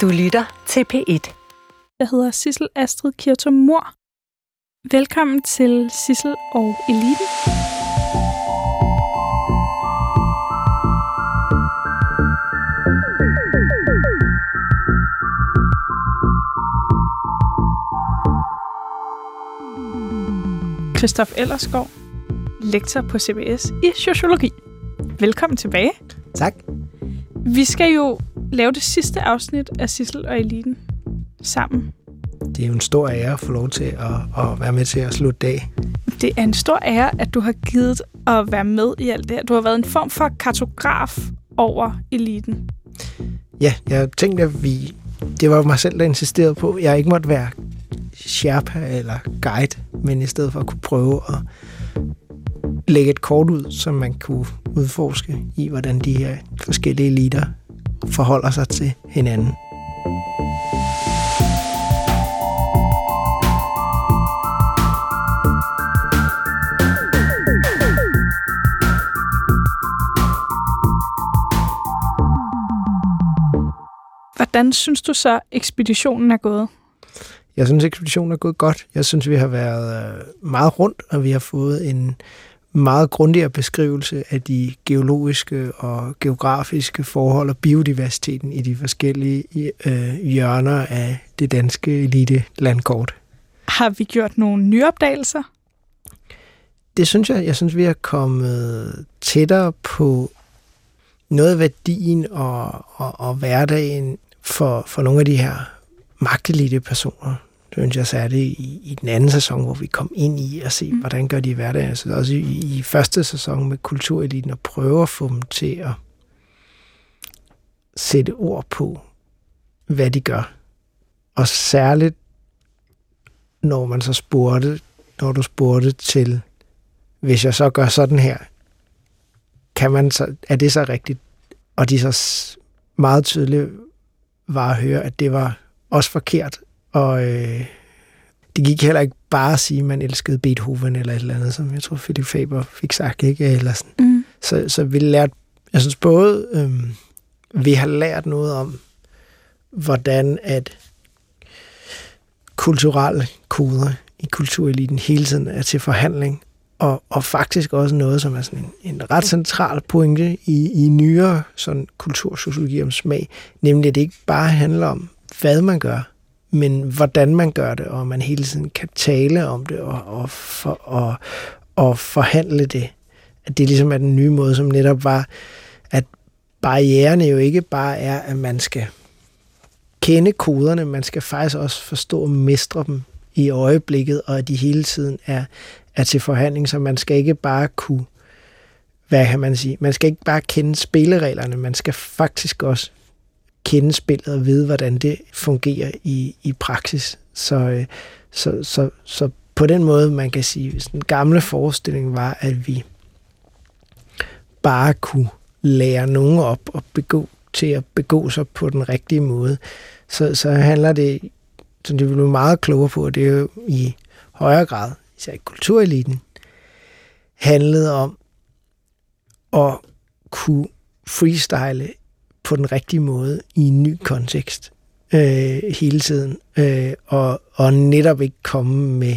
Du lytter til P1. Jeg hedder Sissel Astrid Kirtum Mor. Velkommen til Sissel og Eliten. Christoph Ellersgaard, lektor på CBS i sociologi. Velkommen tilbage. Tak. Vi skal jo lave det sidste afsnit af Sissel og Eliten sammen. Det er jo en stor ære at få lov til at, at være med til at slutte dag. Det er en stor ære, at du har givet at være med i alt det her. Du har været en form for kartograf over eliten. Ja, jeg tænkte, at vi... Det var mig selv, der insisterede på, at jeg ikke måtte være sherpa eller guide, men i stedet for at kunne prøve at lægge et kort ud, som man kunne udforske i, hvordan de her forskellige eliter forholder sig til hinanden. Hvordan synes du så, ekspeditionen er gået? Jeg synes, ekspeditionen er gået godt. Jeg synes, vi har været øh, meget rundt, og vi har fået en meget grundigere beskrivelse af de geologiske og geografiske forhold og biodiversiteten i de forskellige øh, hjørner af det danske elite landkort. Har vi gjort nogle nye opdagelser? Det synes jeg. Jeg synes, vi er kommet tættere på noget af værdien og, og, og hverdagen for, for nogle af de her magtelite personer. Det synes jeg særligt i, i den anden sæson, hvor vi kom ind i og se, mm. hvordan gør de i hverdagen. Altså også i, i første sæson med kultureliten og prøve at få dem til at sætte ord på, hvad de gør. Og særligt, når man så spurgte, når du spurgte til, hvis jeg så gør sådan her, kan man så, er det så rigtigt? Og de så meget tydeligt var at høre, at det var også forkert. Og øh, det gik heller ikke bare at sige, at man elskede Beethoven eller et eller andet, som jeg tror, Philip Faber fik sagt, ikke? Eller sådan. Mm. Så, så vi lærte, jeg synes både, øh, vi har lært noget om, hvordan at kulturelle koder i kultureliten hele tiden er til forhandling, og, og faktisk også noget, som er sådan en, en ret central pointe i, i nyere sådan kultursociologi om smag, nemlig at det ikke bare handler om, hvad man gør, men hvordan man gør det, og man hele tiden kan tale om det og, og, for, og, og forhandle det. At det ligesom er den nye måde, som netop var, at barriererne jo ikke bare er, at man skal kende koderne, man skal faktisk også forstå og mestre dem i øjeblikket, og at de hele tiden er, er til forhandling, så man skal ikke bare kunne, hvad kan man sige, man skal ikke bare kende spillereglerne, man skal faktisk også kende spillet og vide, hvordan det fungerer i, i praksis. Så, øh, så, så, så på den måde, man kan sige, hvis den gamle forestilling var, at vi bare kunne lære nogen op og begå, til at begå sig på den rigtige måde, så, så handler det, som det blev meget klogere på, det er jo i højere grad, især i kultureliten, handlede om at kunne freestyle på den rigtige måde i en ny kontekst øh, hele tiden, øh, og, og netop ikke komme med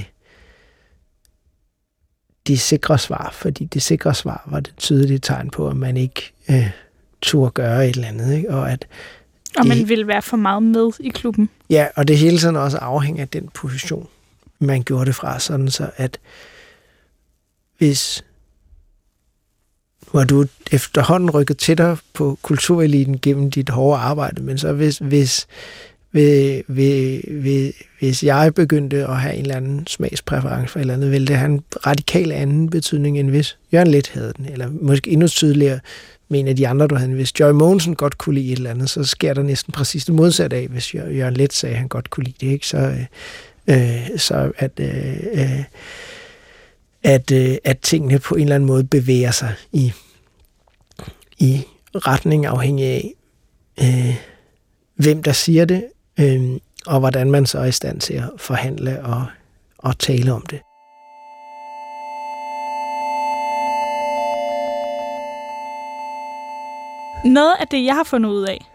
de sikre svar, fordi det sikre svar var det tydelige tegn på, at man ikke øh, turde gøre et eller andet, ikke? og at og det, man ville være for meget med i klubben. Ja, og det hele tiden også afhænger af den position, man gjorde det fra, sådan så at hvis nu har du efterhånden rykket tættere på kultureliten gennem dit hårde arbejde, men så hvis, hvis, hvis, hvis, hvis jeg begyndte at have en eller anden smagspræference for et eller andet, ville det have en radikal anden betydning, end hvis Jørgen Let havde den, eller måske endnu tydeligere, med en af de andre, du havde. Hvis Joy Mogensen godt kunne lide et eller andet, så sker der næsten præcis det modsatte af, hvis Jørgen Let sagde, at han godt kunne lide det. Ikke? Så, øh, øh, så at, øh, øh, at, øh, at tingene på en eller anden måde bevæger sig i, i retning afhængig af, øh, hvem der siger det, øh, og hvordan man så er i stand til at forhandle og, og tale om det. Noget af det, jeg har fundet ud af,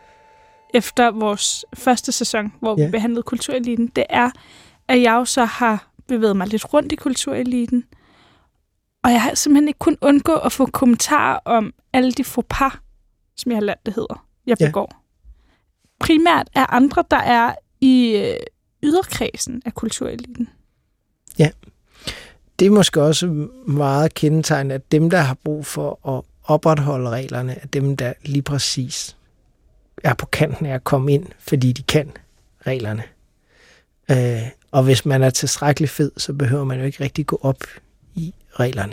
efter vores første sæson, hvor Ja. vi behandlede kultureliten, det er, at jeg jo så har bevæget mig lidt rundt i kultureliten, og jeg har simpelthen ikke kun undgå at få kommentarer om alle de faux pas, som jeg har lært, det hedder, jeg Ja. begår. Primært er andre, der er i øh, yderkredsen af kultureliten. Det er måske også meget kendetegnende, at dem, der har brug for at opretholde reglerne, er dem, der lige præcis er på kanten af at komme ind, fordi de kan reglerne. Øh, og hvis man er tilstrækkeligt fed, så behøver man jo ikke rigtig gå op reglerne.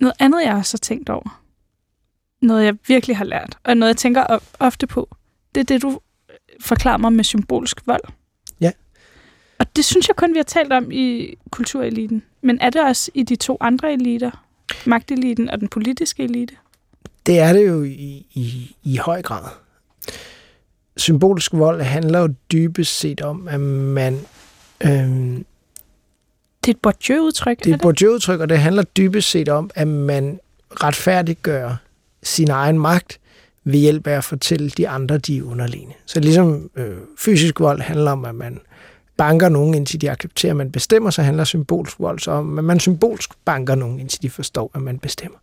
Noget andet, jeg også har tænkt over, noget jeg virkelig har lært, og noget jeg tænker of- ofte på, det er det, du forklarer mig med symbolsk vold. Ja. Og det synes jeg kun, vi har talt om i kultureliten. Men er det også i de to andre eliter? Magteliten og den politiske elite? Det er det jo i, i, i høj grad. Symbolsk vold handler jo dybest set om, at man... Øhm, Det er et Bourdieu-udtryk, det er et Bourdieu-udtryk, og det handler dybest set om, at man retfærdiggør sin egen magt ved hjælp af at fortælle de andre, de er underlegne. Så ligesom øh, fysisk vold handler om, at man banker nogen, indtil de accepterer, at man bestemmer, så handler symbolsk vold så om, at man symbolsk banker nogen, indtil de forstår, at man bestemmer.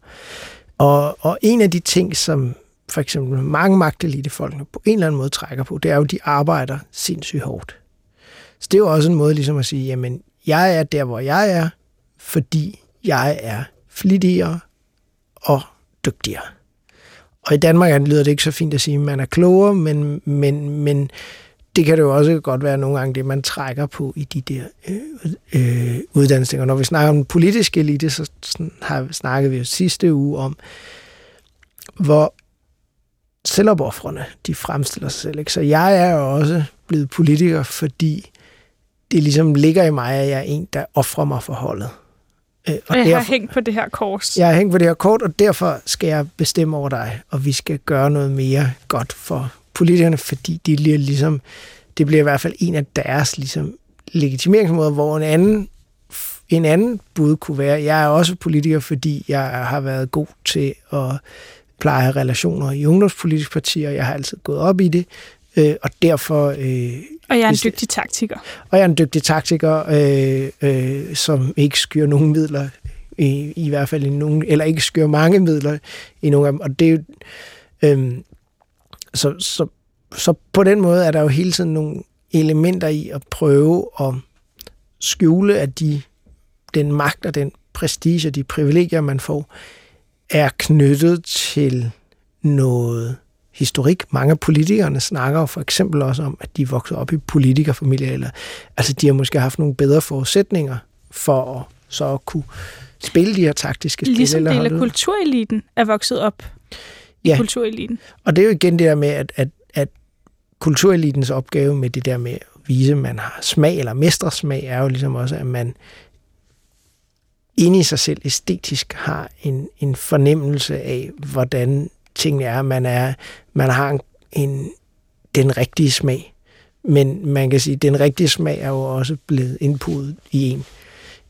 Og, og en af de ting, som for eksempel mange magtelitefolkene på en eller anden måde trækker på, det er jo, at de arbejder sindssygt hårdt. Så det er jo også en måde ligesom at sige, jamen, jeg er der, hvor jeg er, fordi jeg er flittigere og dygtigere. Og i Danmark lyder det ikke så fint at sige, at man er klogere, men, men, men det kan det jo også godt være nogle gange det, man trækker på i de der øh, øh, uddannelser. Når vi snakker om den politiske elite, så sådan har snakket vi jo sidste uge om, hvor selvopoffrende de fremstiller sig selv. Ikke? Så jeg er jo også blevet politiker, fordi det ligesom ligger i mig, at jeg er en, der offrer mig for holdet. Øh, Og jeg har derfor, hængt på det her kors. jeg har hængt på det her kort, og derfor skal jeg bestemme over dig, og vi skal gøre noget mere godt for politikerne, fordi de bliver ligesom, det bliver i hvert fald en af deres ligesom, legitimeringsmåder, hvor en anden, en anden bud kunne være, jeg er også politiker, fordi jeg har været god til at pleje relationer i ungdomspolitiske partier, jeg har altid gået op i det, øh, og derfor øh, Og jeg er en dygtig taktiker. og jeg er en dygtig taktiker, øh, øh, som ikke skyr nogen midler, i, i hvert fald i nogen, eller ikke skyr mange midler i nogle af dem. Og det er jo, øh, så, så, så på den måde er der jo hele tiden nogle elementer i at prøve at skjule, at de, den magt og den prestige og de privilegier, man får, er knyttet til noget historik. Mange af politikerne snakker for eksempel også om, at de er vokset op i politikerfamilier, eller altså de har måske haft nogle bedre forudsætninger for at, så at kunne spille de her taktiske spil. Ligesom eller del af kultureliten er vokset op i Ja. kultureliten. Og det er jo igen det der med, at, at, at kulturelitens opgave med det der med at vise, at man har smag eller mestresmag, er jo ligesom også, at man inde i sig selv æstetisk har en, en fornemmelse af, hvordan tingene er. Man, er, man har en, en, den rigtige smag. Men man kan sige, at den rigtige smag er jo også blevet indpudet i en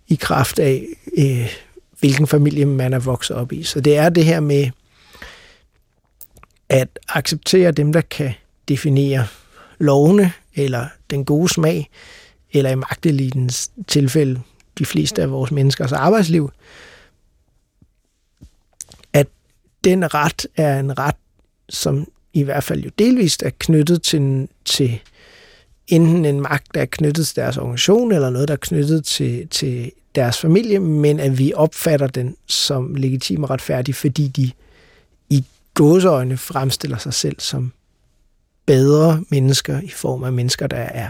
i kraft af, øh, hvilken familie man er vokset op i. Så det er det her med at acceptere dem, der kan definere lovene, eller den gode smag, eller i magtelitens tilfælde, de fleste af vores menneskers arbejdsliv, øh, den ret er en ret, som i hvert fald jo delvist er knyttet til, til enten en magt, der er knyttet til deres organisation, eller noget, der er knyttet til, til deres familie, men at vi opfatter den som legitim og retfærdig, fordi de i gåseøjne fremstiller sig selv som bedre mennesker i form af mennesker, der er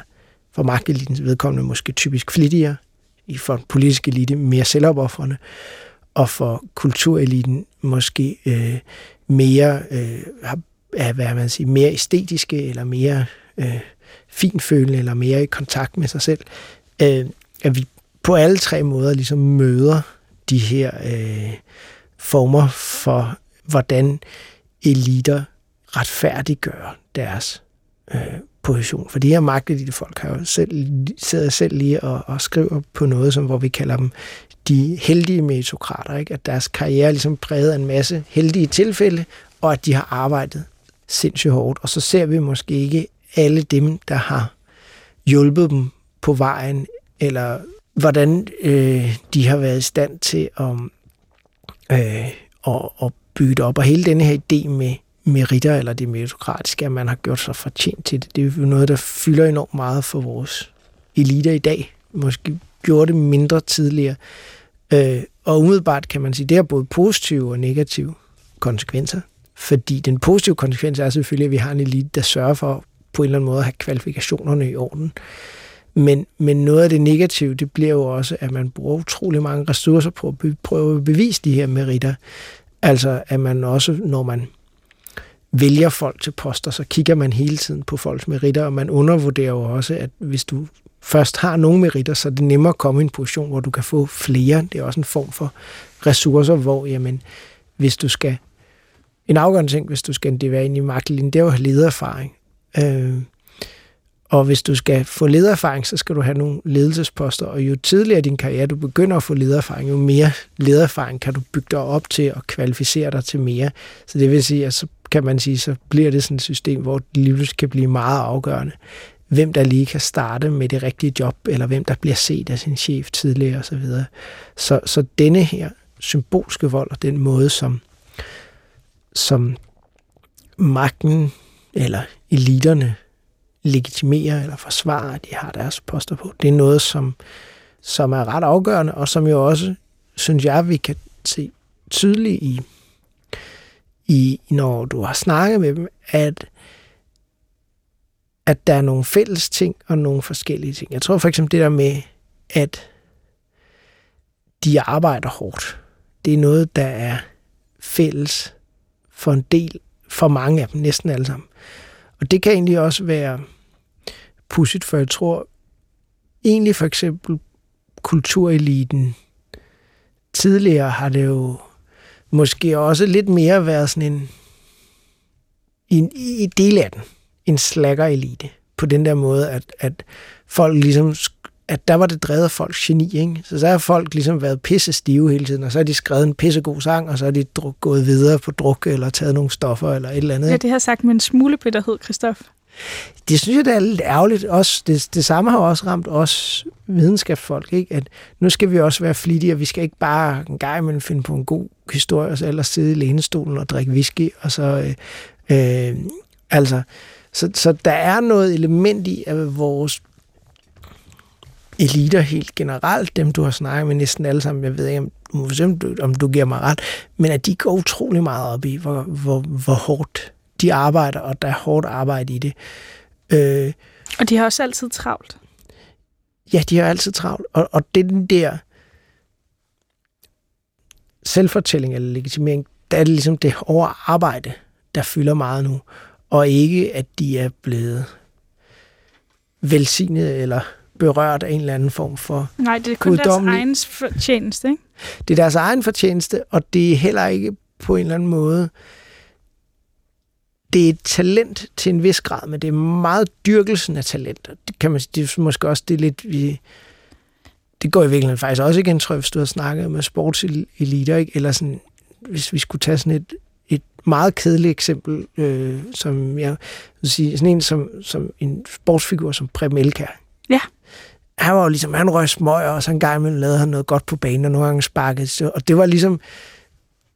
for magtelitens vedkommende måske typisk flittigere, i for en politisk elite mere selvopoffrende, og for kultureliten måske øh, mere, øh, er, hvad man siger, mere æstetiske, eller mere øh, finfølende, eller mere i kontakt med sig selv. Øh, at vi på alle tre måder ligesom møder de her øh, former for, hvordan eliter retfærdiggør deres øh, position. For de her magtelite folk har jo selv, sidder selv lige og, og skriver på noget, som hvor vi kalder dem de heldige meritokrater, ikke? at deres karriere er ligesom præget af en masse heldige tilfælde, og at de har arbejdet sindssygt hårdt. Og så ser vi måske ikke alle dem, der har hjulpet dem på vejen, eller hvordan øh, de har været i stand til at, øh, at, at bygge det op. Og hele denne her idé med meritter, eller det meritokratiske, at man har gjort sig fortjent til det, det er jo noget, der fylder enormt meget for vores eliter i dag. Måske gjorde det mindre tidligere. Øh, og umiddelbart kan man sige, det har både positive og negative konsekvenser. Fordi den positive konsekvens er selvfølgelig, at vi har en elite, der sørger for på en eller anden måde at have kvalifikationerne i orden. Men, men noget af det negative, det bliver jo også, at man bruger utrolig mange ressourcer på at prøve at bevise de her meritter. Altså, at man også, når man vælger folk til poster, så kigger man hele tiden på folks meritter, og man undervurderer jo også, at hvis du først har nogle meritter, så er det nemmere at komme i en position, hvor du kan få flere. Det er også en form for ressourcer, hvor jamen, hvis du skal... En afgørende ting, hvis du skal være ind i magtlinjen, det er jo at have ledererfaring. Øh, og hvis du skal få ledererfaring, så skal du have nogle ledelsesposter, og jo tidligere i din karriere du begynder at få ledererfaring, jo mere ledererfaring kan du bygge dig op til at kvalificere dig til mere. Så det vil sige, at så kan man sige, så bliver det sådan et system, hvor det lige kan blive meget afgørende, hvem der lige kan starte med det rigtige job, eller hvem der bliver set af sin chef tidligere osv. Så, så, så denne her symbolske vold, og den måde, som, som magten eller eliterne legitimerer eller forsvarer, at de har deres poster på. Det er noget, som, som er ret afgørende, og som jo også, synes jeg, vi kan se tydeligt i, i når du har snakket med dem, at at der er nogle fælles ting og nogle forskellige ting. Jeg tror for eksempel det der med, at de arbejder hårdt. Det er noget, der er fælles for en del, for mange af dem, næsten alle sammen. Og det kan egentlig også være pudsigt, for jeg tror egentlig for eksempel kultureliten tidligere har det jo måske også lidt mere været sådan en, en, en del af den, en slacker-elite. På den der måde, at, at folk ligesom at der var det drevet af folks geni, ikke? Så så har folk ligesom været pisse stive hele tiden, og så har de skrevet en pissegod sang, og så har de gået videre på druk, eller taget nogle stoffer, eller et eller andet. Ja, det har sagt med en smule bitterhed, Christoph. Det synes jeg, det er lidt ærgerligt. Også, det, det samme har også ramt os videnskabsfolk, ikke? at nu skal vi også være flittige, og vi skal ikke bare en gang imellem finde på en god historie, og så ellers sidde i lænestolen og drikke whisky, og så... Øh, øh, altså, så, så der er noget element i, at vores eliter helt generelt, dem du har snakket med næsten alle sammen, jeg ved ikke, om, du, om du giver mig ret, men at de går utrolig meget op i, hvor, hvor, hvor hårdt de arbejder, og der er hårdt arbejde i det. Øh, og de har også altid travlt. Ja, de har altid travlt. Og, og det den der selvfortælling eller legitimering, der er det ligesom det over arbejde, der fylder meget nu. Og ikke, at de er blevet velsignet eller berørt af en eller anden form for Nej, det er kun deres egen fortjeneste, ikke? Det er deres egen fortjeneste, og det er heller ikke på en eller anden måde... Det er et talent til en vis grad, men det er meget dyrkelsen af talent. Det kan man det er måske også det lidt, vi... Det går i virkeligheden faktisk også igen, tror jeg, hvis du har snakket med sportseliter, ikke? eller sådan, hvis vi skulle tage sådan et meget kedeligt eksempel, øh, som jeg vil sige, sådan en som, som en sportsfigur som Prem Elkær. Ja han var jo ligesom, han røg smøg, og så en gang imellem lavede han noget godt på banen, og nogle gange sparkede. Og det var ligesom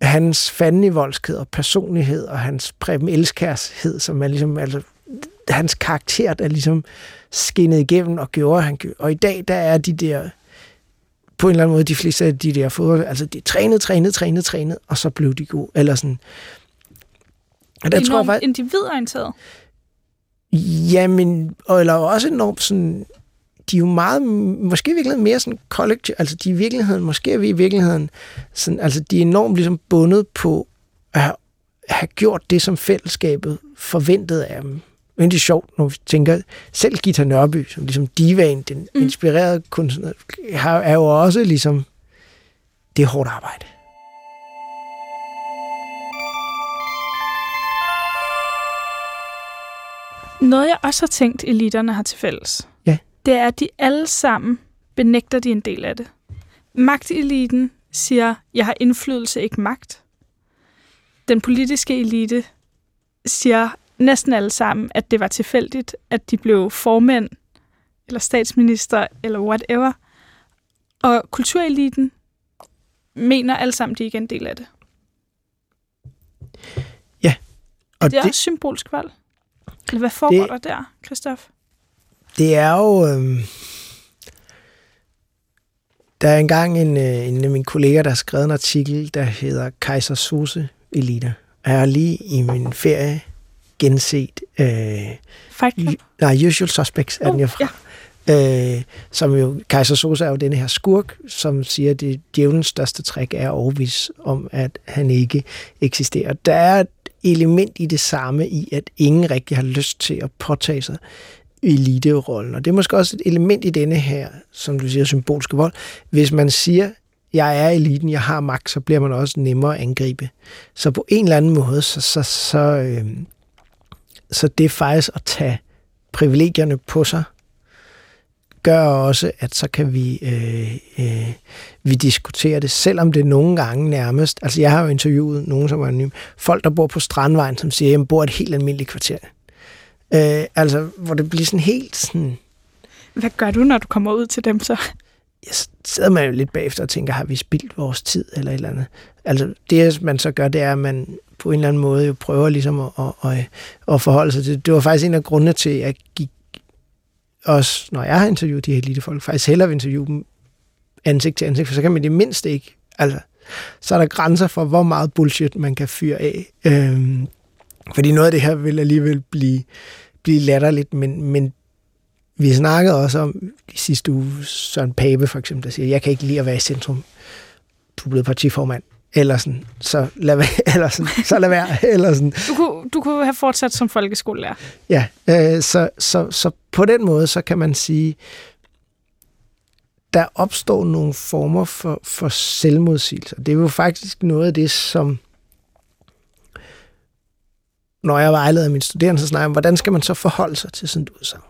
hans fandenivoldskhed og personlighed, og hans Preben Elskærshed, som er ligesom, altså, hans karakter, der ligesom skinnede igennem og gjorde, han gjorde. Og i dag, der er de der, på en eller anden måde, de fleste af de der fodbold, altså de trænede, trænede, trænede, trænede, og så blev de gode. Eller sådan. Og der tror jeg faktisk, individorienteret. Jamen, eller også enormt sådan de er jo meget, måske i virkeligheden mere sådan kollektiv, altså de i virkeligheden, måske er vi i virkeligheden, sådan, altså de er enormt ligesom bundet på at have, have gjort det, som fællesskabet forventede af dem. Men det er sjovt, når vi tænker, selv Gita Nørby, som ligesom divaen, den mm. inspirerede kunstner, er jo også ligesom, det er hårdt arbejde. Noget, jeg også har tænkt, eliterne har til fælles, det er, at de alle sammen benægter de en del af det. Magteliten siger, jeg har indflydelse, ikke magt. Den politiske elite siger, næsten alle sammen, at det var tilfældigt, at de blev formænd, eller statsminister, eller whatever. Og kultureliten mener alle sammen, de ikke er en del af det. Ja. Og det er det, også symbolsk valg. Eller hvad foregår det, der der, Christoph? Det er jo... Øh, der er engang en, øh, en af mine kolleger, der har skrevet en artikel, der hedder Kaiser Sose Elite. Jeg har lige i min ferie genset... Øh, Fight Club? Nej, Usual Suspects er oh, den jo fra. Ja. Øh, som jo, Kaiser Sosa er jo denne her skurk, som siger, at det djævelens største træk er overvis om, at han ikke eksisterer. Der er element i det samme i, at ingen rigtig har lyst til at påtage sig eliterollen. Og det er måske også et element i denne her, som du siger, symbolske vold. Hvis man siger, jeg er eliten, jeg har magt, så bliver man også nemmere at angribe. Så på en eller anden måde, så, så, så, øh, så det faktisk at tage privilegierne på sig, gør også, at så kan vi, øh, øh, vi diskutere det, selvom det nogle gange nærmest, altså jeg har jo interviewet nogen, som er anonyme, folk, der bor på Strandvejen, som siger, at jeg bor et helt almindeligt kvarter. Øh, altså, hvor det bliver sådan helt sådan... Hvad gør du, når du kommer ud til dem så? Jeg sidder man jo lidt bagefter og tænker, har vi spildt vores tid eller et eller andet? Altså, det man så gør, det er, at man på en eller anden måde jo prøver ligesom at, at, at, at forholde sig til det. Det var faktisk en af grundene til, at jeg gik også, når jeg har interviewet de her lille folk, faktisk hellere vil interviewe dem ansigt til ansigt, for så kan man det mindste ikke, altså, så er der grænser for, hvor meget bullshit man kan fyre af. Øhm, fordi noget af det her vil alligevel blive, blive latterligt, men, men vi snakkede også om de sidste uge, Søren Pape for eksempel, der siger, jeg kan ikke lide at være i centrum. Du er blevet partiformand. Eller sådan, så lad være, eller sådan, så lad være, eller sådan. Du kunne, du kunne have fortsat som folkeskolelærer. Ja, øh, så, så, så på den måde, så kan man sige, der opstår nogle former for, for selvmodsigelser. Det er jo faktisk noget af det, som når jeg vejleder mine studerende, så snakker jeg om, hvordan skal man så forholde sig til sådan et udsagn?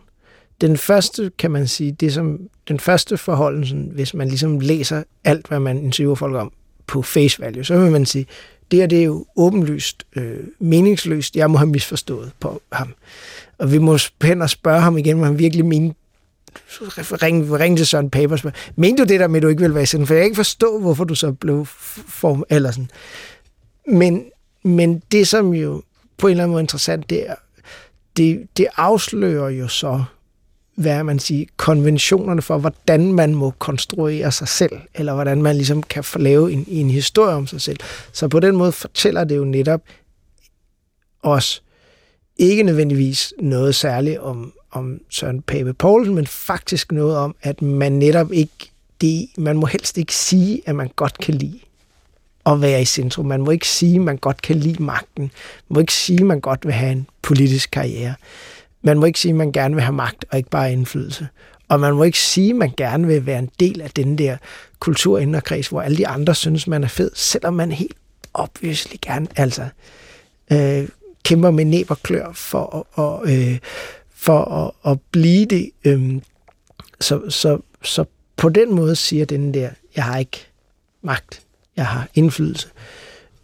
Den første, kan man sige, det som, den første forholdelse, hvis man ligesom læser alt, hvad man interviewer folk om på face value, så vil man sige, det her det er jo åbenlyst øh, meningsløst. Jeg må have misforstået på ham. Og vi må hen og spørge ham igen, om han virkelig mener, ring, ring til Søren Paper og spørge, du det der med, at du ikke vil være sådan? For jeg kan ikke forstå, hvorfor du så blev form, eller sådan. Men, men det, som jo på en eller anden måde interessant, det, er, det, det afslører jo så, hvad man siger, konventionerne for, hvordan man må konstruere sig selv, eller hvordan man ligesom kan lave en, en historie om sig selv. Så på den måde fortæller det jo netop os ikke nødvendigvis noget særligt om, om Søren Pape Poulsen, men faktisk noget om, at man netop ikke, det, man må helst ikke sige, at man godt kan lide at være i centrum. Man må ikke sige, at man godt kan lide magten. Man må ikke sige, at man godt vil have en politisk karriere. Man må ikke sige, at man gerne vil have magt og ikke bare indflydelse. Og man må ikke sige, at man gerne vil være en del af den der kulturinderkreds, hvor alle de andre synes, man er fed, selvom man helt obviously gerne altså øh, kæmper med næb og klør for, og, øh, for at, at blive det. Øh, så, så, så på den måde siger den der, jeg har ikke magt, jeg har indflydelse,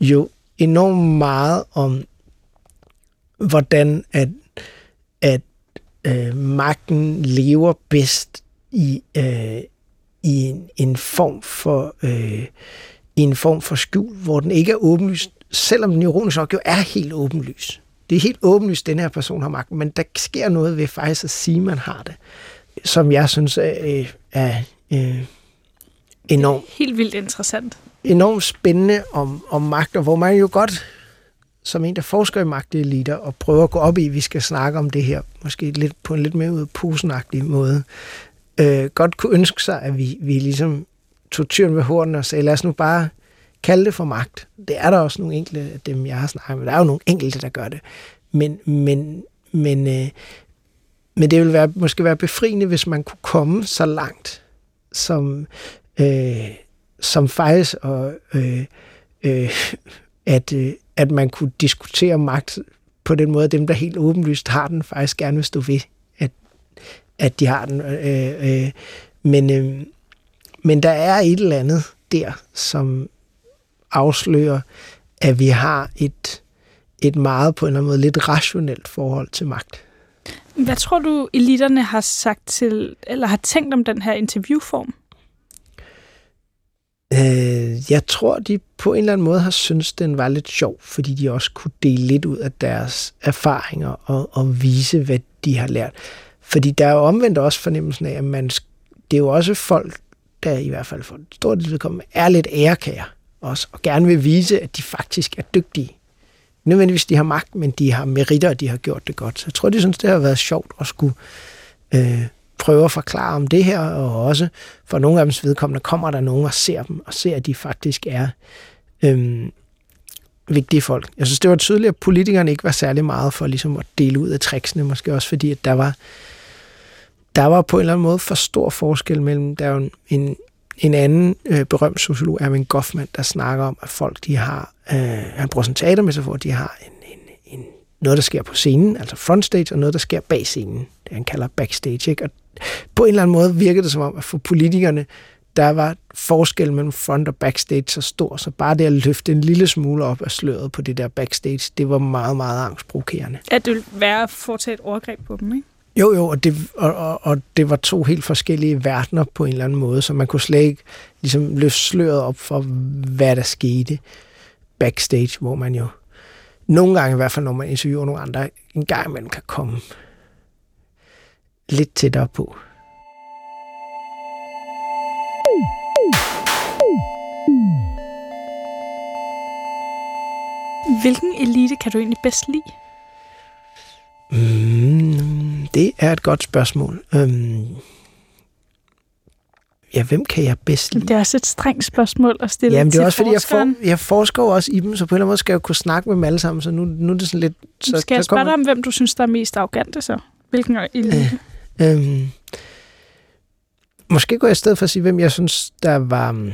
jo enormt meget om, hvordan at, at øh, magten lever bedst i, øh, i en, en form for øh, i en form for skjul, hvor den ikke er åbenlyst, selvom den ironisk nok jo er helt åbenlys. Det er helt åbenlyst, at den her person har magten, men der sker noget ved faktisk at sige, at man har det, som jeg synes er, er, er enormt... Helt vildt interessant enormt spændende om, om magt, og hvor man jo godt, som en, der forsker i magteliter, og prøver at gå op i, at vi skal snakke om det her, måske lidt på en lidt mere posenagtig måde, øh, godt kunne ønske sig, at vi, vi ligesom tog tyren ved hornen og sagde, lad os nu bare kalde det for magt. Det er der også nogle enkelte af dem, jeg har snakket med. Der er jo nogle enkelte, der gør det. Men, men, men, øh, men det ville være, måske være befriende, hvis man kunne komme så langt, som, øh, som faktisk og, øh, øh, at, øh, at man kunne diskutere magt på den måde, at dem, der helt åbenlyst har den, faktisk gerne vil stå ved, at, at de har den. Øh, øh, men, øh, men der er et eller andet der, som afslører, at vi har et, et meget på en eller anden måde lidt rationelt forhold til magt. Hvad tror du, eliterne har sagt til, eller har tænkt om den her interviewform? Øh, jeg tror, de på en eller anden måde har syntes, den var lidt sjov, fordi de også kunne dele lidt ud af deres erfaringer og, og vise, hvad de har lært. Fordi der er jo omvendt også fornemmelsen af, at man, det er jo også folk, der i hvert fald for et stort vedkommende er lidt ærekære også, og gerne vil vise, at de faktisk er dygtige. Nødvendigvis de har magt, men de har meritter, og de har gjort det godt. Så jeg tror, de synes, det har været sjovt at skulle øh, prøve at forklare om det her, og også for nogle af dems vedkommende kommer der nogen og ser dem, og ser, at de faktisk er øhm, vigtige folk. Jeg synes, det var tydeligt, at politikerne ikke var særlig meget for ligesom at dele ud af tricksene, måske også fordi, at der var der var på en eller anden måde for stor forskel mellem, der er jo en, en anden øh, berømt sociolog, Erwin Goffman, der snakker om, at folk, de har, øh, han bruger sådan en teatermetafor, de har en, en, en, noget, der sker på scenen, altså frontstage, og noget, der sker bag scenen. Det han kalder backstage. Ikke? Og på en eller anden måde virkede det som om, at for politikerne, der var forskel mellem front og backstage så stor, så bare det at løfte en lille smule op af sløret på det der backstage, det var meget, meget angstprovokerende. At det ville være at foretage et overgreb på dem, ikke? Jo, jo, og det, og, og, og det var to helt forskellige verdener på en eller anden måde, så man kunne slet ikke ligesom løfte sløret op for, hvad der skete backstage, hvor man jo nogle gange, i hvert fald når man interviewer nogle andre, en gang man kan komme lidt tættere på. Hvilken elite kan du egentlig bedst lide? Mm, det er et godt spørgsmål. Øhm, ja, hvem kan jeg bedst lide? Det er også et strengt spørgsmål at stille Jamen, det er også fordi, jeg, for, jeg forsker også i dem, så på en eller anden måde skal jeg jo kunne snakke med dem alle sammen, så nu, nu er det sådan lidt... Så, Skal jeg spørge dig om, hvem du synes, der er mest arrogante så? Hvilken elite? Øhm, måske går jeg i stedet for at sige, hvem jeg synes, der var... Mm, um,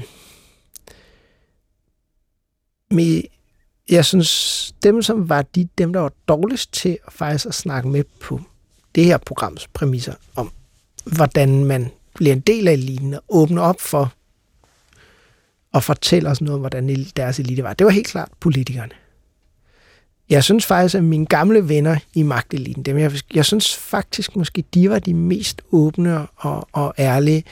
Med, jeg synes, dem som var de, dem, der var dårligst til at faktisk at snakke med på det her programs præmisser om, hvordan man bliver en del af eliten og åbner op for og fortælle os noget om, hvordan deres elite var. Det var helt klart politikerne. Jeg synes faktisk, at mine gamle venner i magteliten, dem jeg, jeg synes faktisk måske, de var de mest åbne og, og ærlige.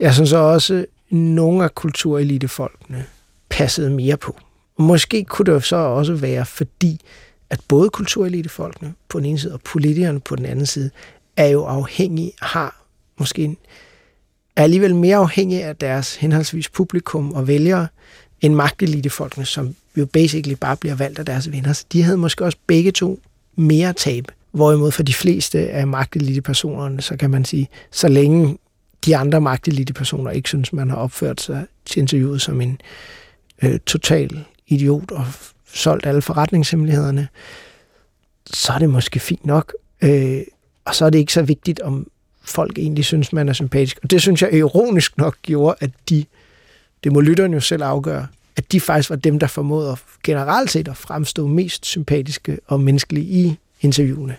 Jeg synes også, at nogle af kulturelitefolkene passede mere på. Måske kunne det så også være, fordi at både kulturelitefolkene på den ene side og politikerne på den anden side er jo afhængige, har måske en, er alligevel mere afhængige af deres henholdsvis publikum og vælgere, end magtelitefolkene, som jo basically bare bliver valgt af deres venner. Så de havde måske også begge to mere tab. Hvorimod for de fleste af magtelitepersonerne, så kan man sige, så længe de andre magtelitepersoner ikke synes, man har opført sig til interviewet som en øh, total idiot og solgt alle forretningshemmelighederne, så er det måske fint nok. Øh, og så er det ikke så vigtigt, om folk egentlig synes, man er sympatisk. Og det synes jeg ironisk nok gjorde, at de, det må lytterne jo selv afgøre, at de faktisk var dem, der formåede at generelt set at fremstå mest sympatiske og menneskelige i interviewene.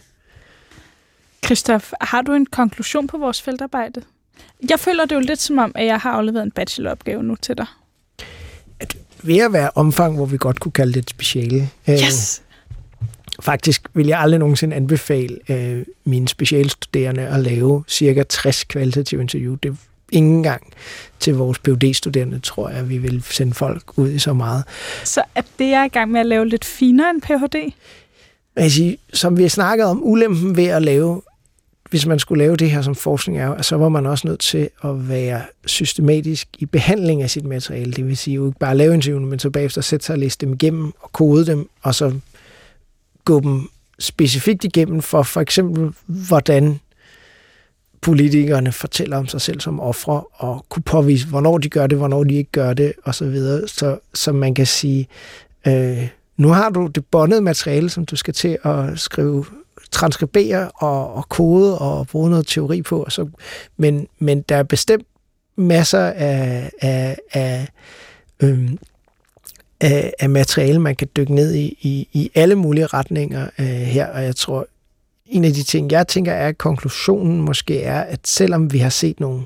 Christoph, har du en konklusion på vores feltarbejde? Jeg føler det jo lidt som om, at jeg har afleveret en bacheloropgave nu til dig. Ved at være omfang, hvor vi godt kunne kalde det et speciale. Øh, Yes! Faktisk vil jeg aldrig nogensinde anbefale øh, mine specialstuderende at lave cirka 60 kvalitative interview. Det ikke engang til vores phd studerende tror jeg, vi vil sende folk ud i så meget. Så er det, jeg er i gang med at lave lidt finere end Ph.D.? Jeg siger, som vi har snakket om, ulempen ved at lave, hvis man skulle lave det her som forskning, er at så var man også nødt til at være systematisk i behandling af sit materiale. Det vil sige jo ikke bare lave interviewene, men så bagefter sætte sig og læse dem igennem og kode dem, og så gå dem specifikt igennem for for eksempel, hvordan politikerne fortæller om sig selv som ofre, og kunne påvise, hvornår de gør det, hvornår de ikke gør det, og så videre. Så, så man kan sige, øh, nu har du det bondede materiale, som du skal til at skrive, transkribere og, og kode og bruge noget teori på. Og så, men, men der er bestemt masser af, af, af, øh, af, af materiale, man kan dykke ned i, i, i alle mulige retninger øh, her. Og jeg tror, en af de ting, jeg tænker, er, at konklusionen måske er, at selvom vi har set nogle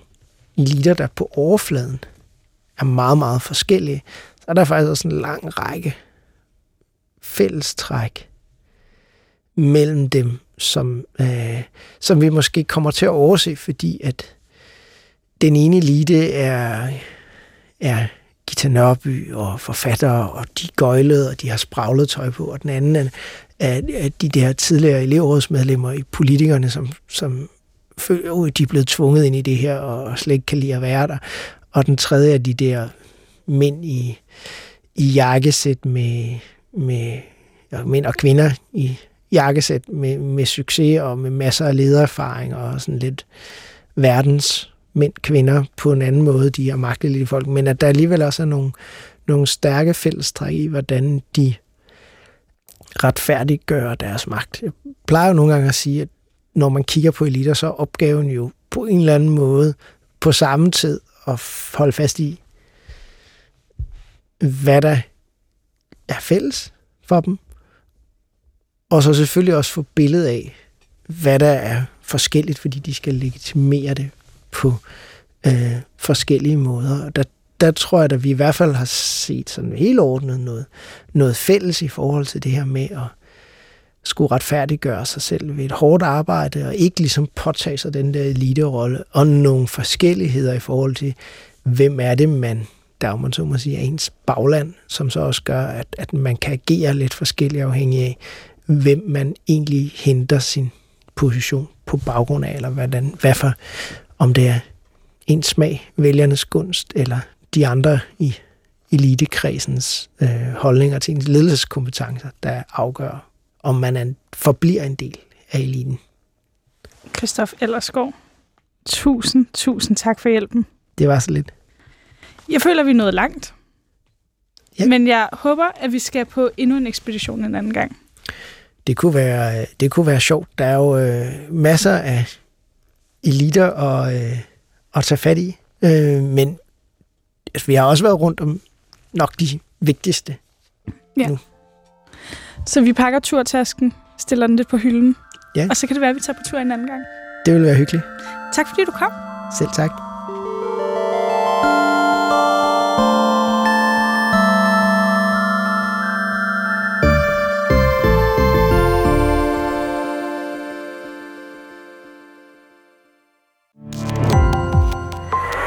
eliter, der på overfladen er meget, meget forskellige, så er der faktisk også en lang række fællestræk mellem dem, som, øh, som vi måske kommer til at overse, fordi at den ene elite er, er Gita Nørby og forfattere, og de gøjlede, og de har spraglet tøj på, og den anden er, er de der tidligere elevrådsmedlemmer i politikerne, som, som føler, at de er blevet tvunget ind i det her, og slet ikke kan lide at være der. Og den tredje er de der mænd i, i jakkesæt med, med ja, mænd og kvinder i jakkesæt med, med succes og med masser af ledererfaring og sådan lidt verdens mænd, kvinder på en anden måde, de er magtelige folk, men at der alligevel også er nogle, nogle stærke fællestræk i, hvordan de retfærdiggør deres magt. Jeg plejer jo nogle gange at sige, at når man kigger på eliter, så er opgaven jo på en eller anden måde på samme tid at holde fast i, hvad der er fælles for dem, og så selvfølgelig også få billedet af, hvad der er forskelligt, fordi de skal legitimere det på øh, forskellige måder. Og der, der tror jeg, at vi i hvert fald har set sådan helt ordnet noget, noget fælles i forhold til det her med at skulle retfærdiggøre sig selv ved et hårdt arbejde, og ikke ligesom påtage sig den der eliterolle, og nogle forskelligheder i forhold til, hvem er det, man, der man så må sige, er ens bagland, som så også gør, at, at man kan agere lidt forskelligt afhængig af, hvem man egentlig henter sin position på baggrund af, eller hvordan, hvad for, om det er ens smag, vælgernes gunst, eller de andre i elitekredsens øh, holdninger til ens ledelseskompetencer, der afgør, om man er, forbliver en del af eliten. Christoph Ellersgaard, tusind, tusind tak for hjælpen. Det var så lidt. Jeg føler, vi er nået langt. Ja. Men jeg håber, at vi skal på endnu en ekspedition en anden gang. Det kunne være, det kunne være sjovt. Der er jo øh, masser af eliter at, øh, at tage fat i. Øh, men altså, vi har også været rundt om nok de vigtigste. Ja. Nu. Så vi pakker turtasken, stiller den lidt på hylden. Ja. Og så kan det være, at vi tager på tur en anden gang. Det vil være hyggeligt. Tak fordi du kom. Selv tak.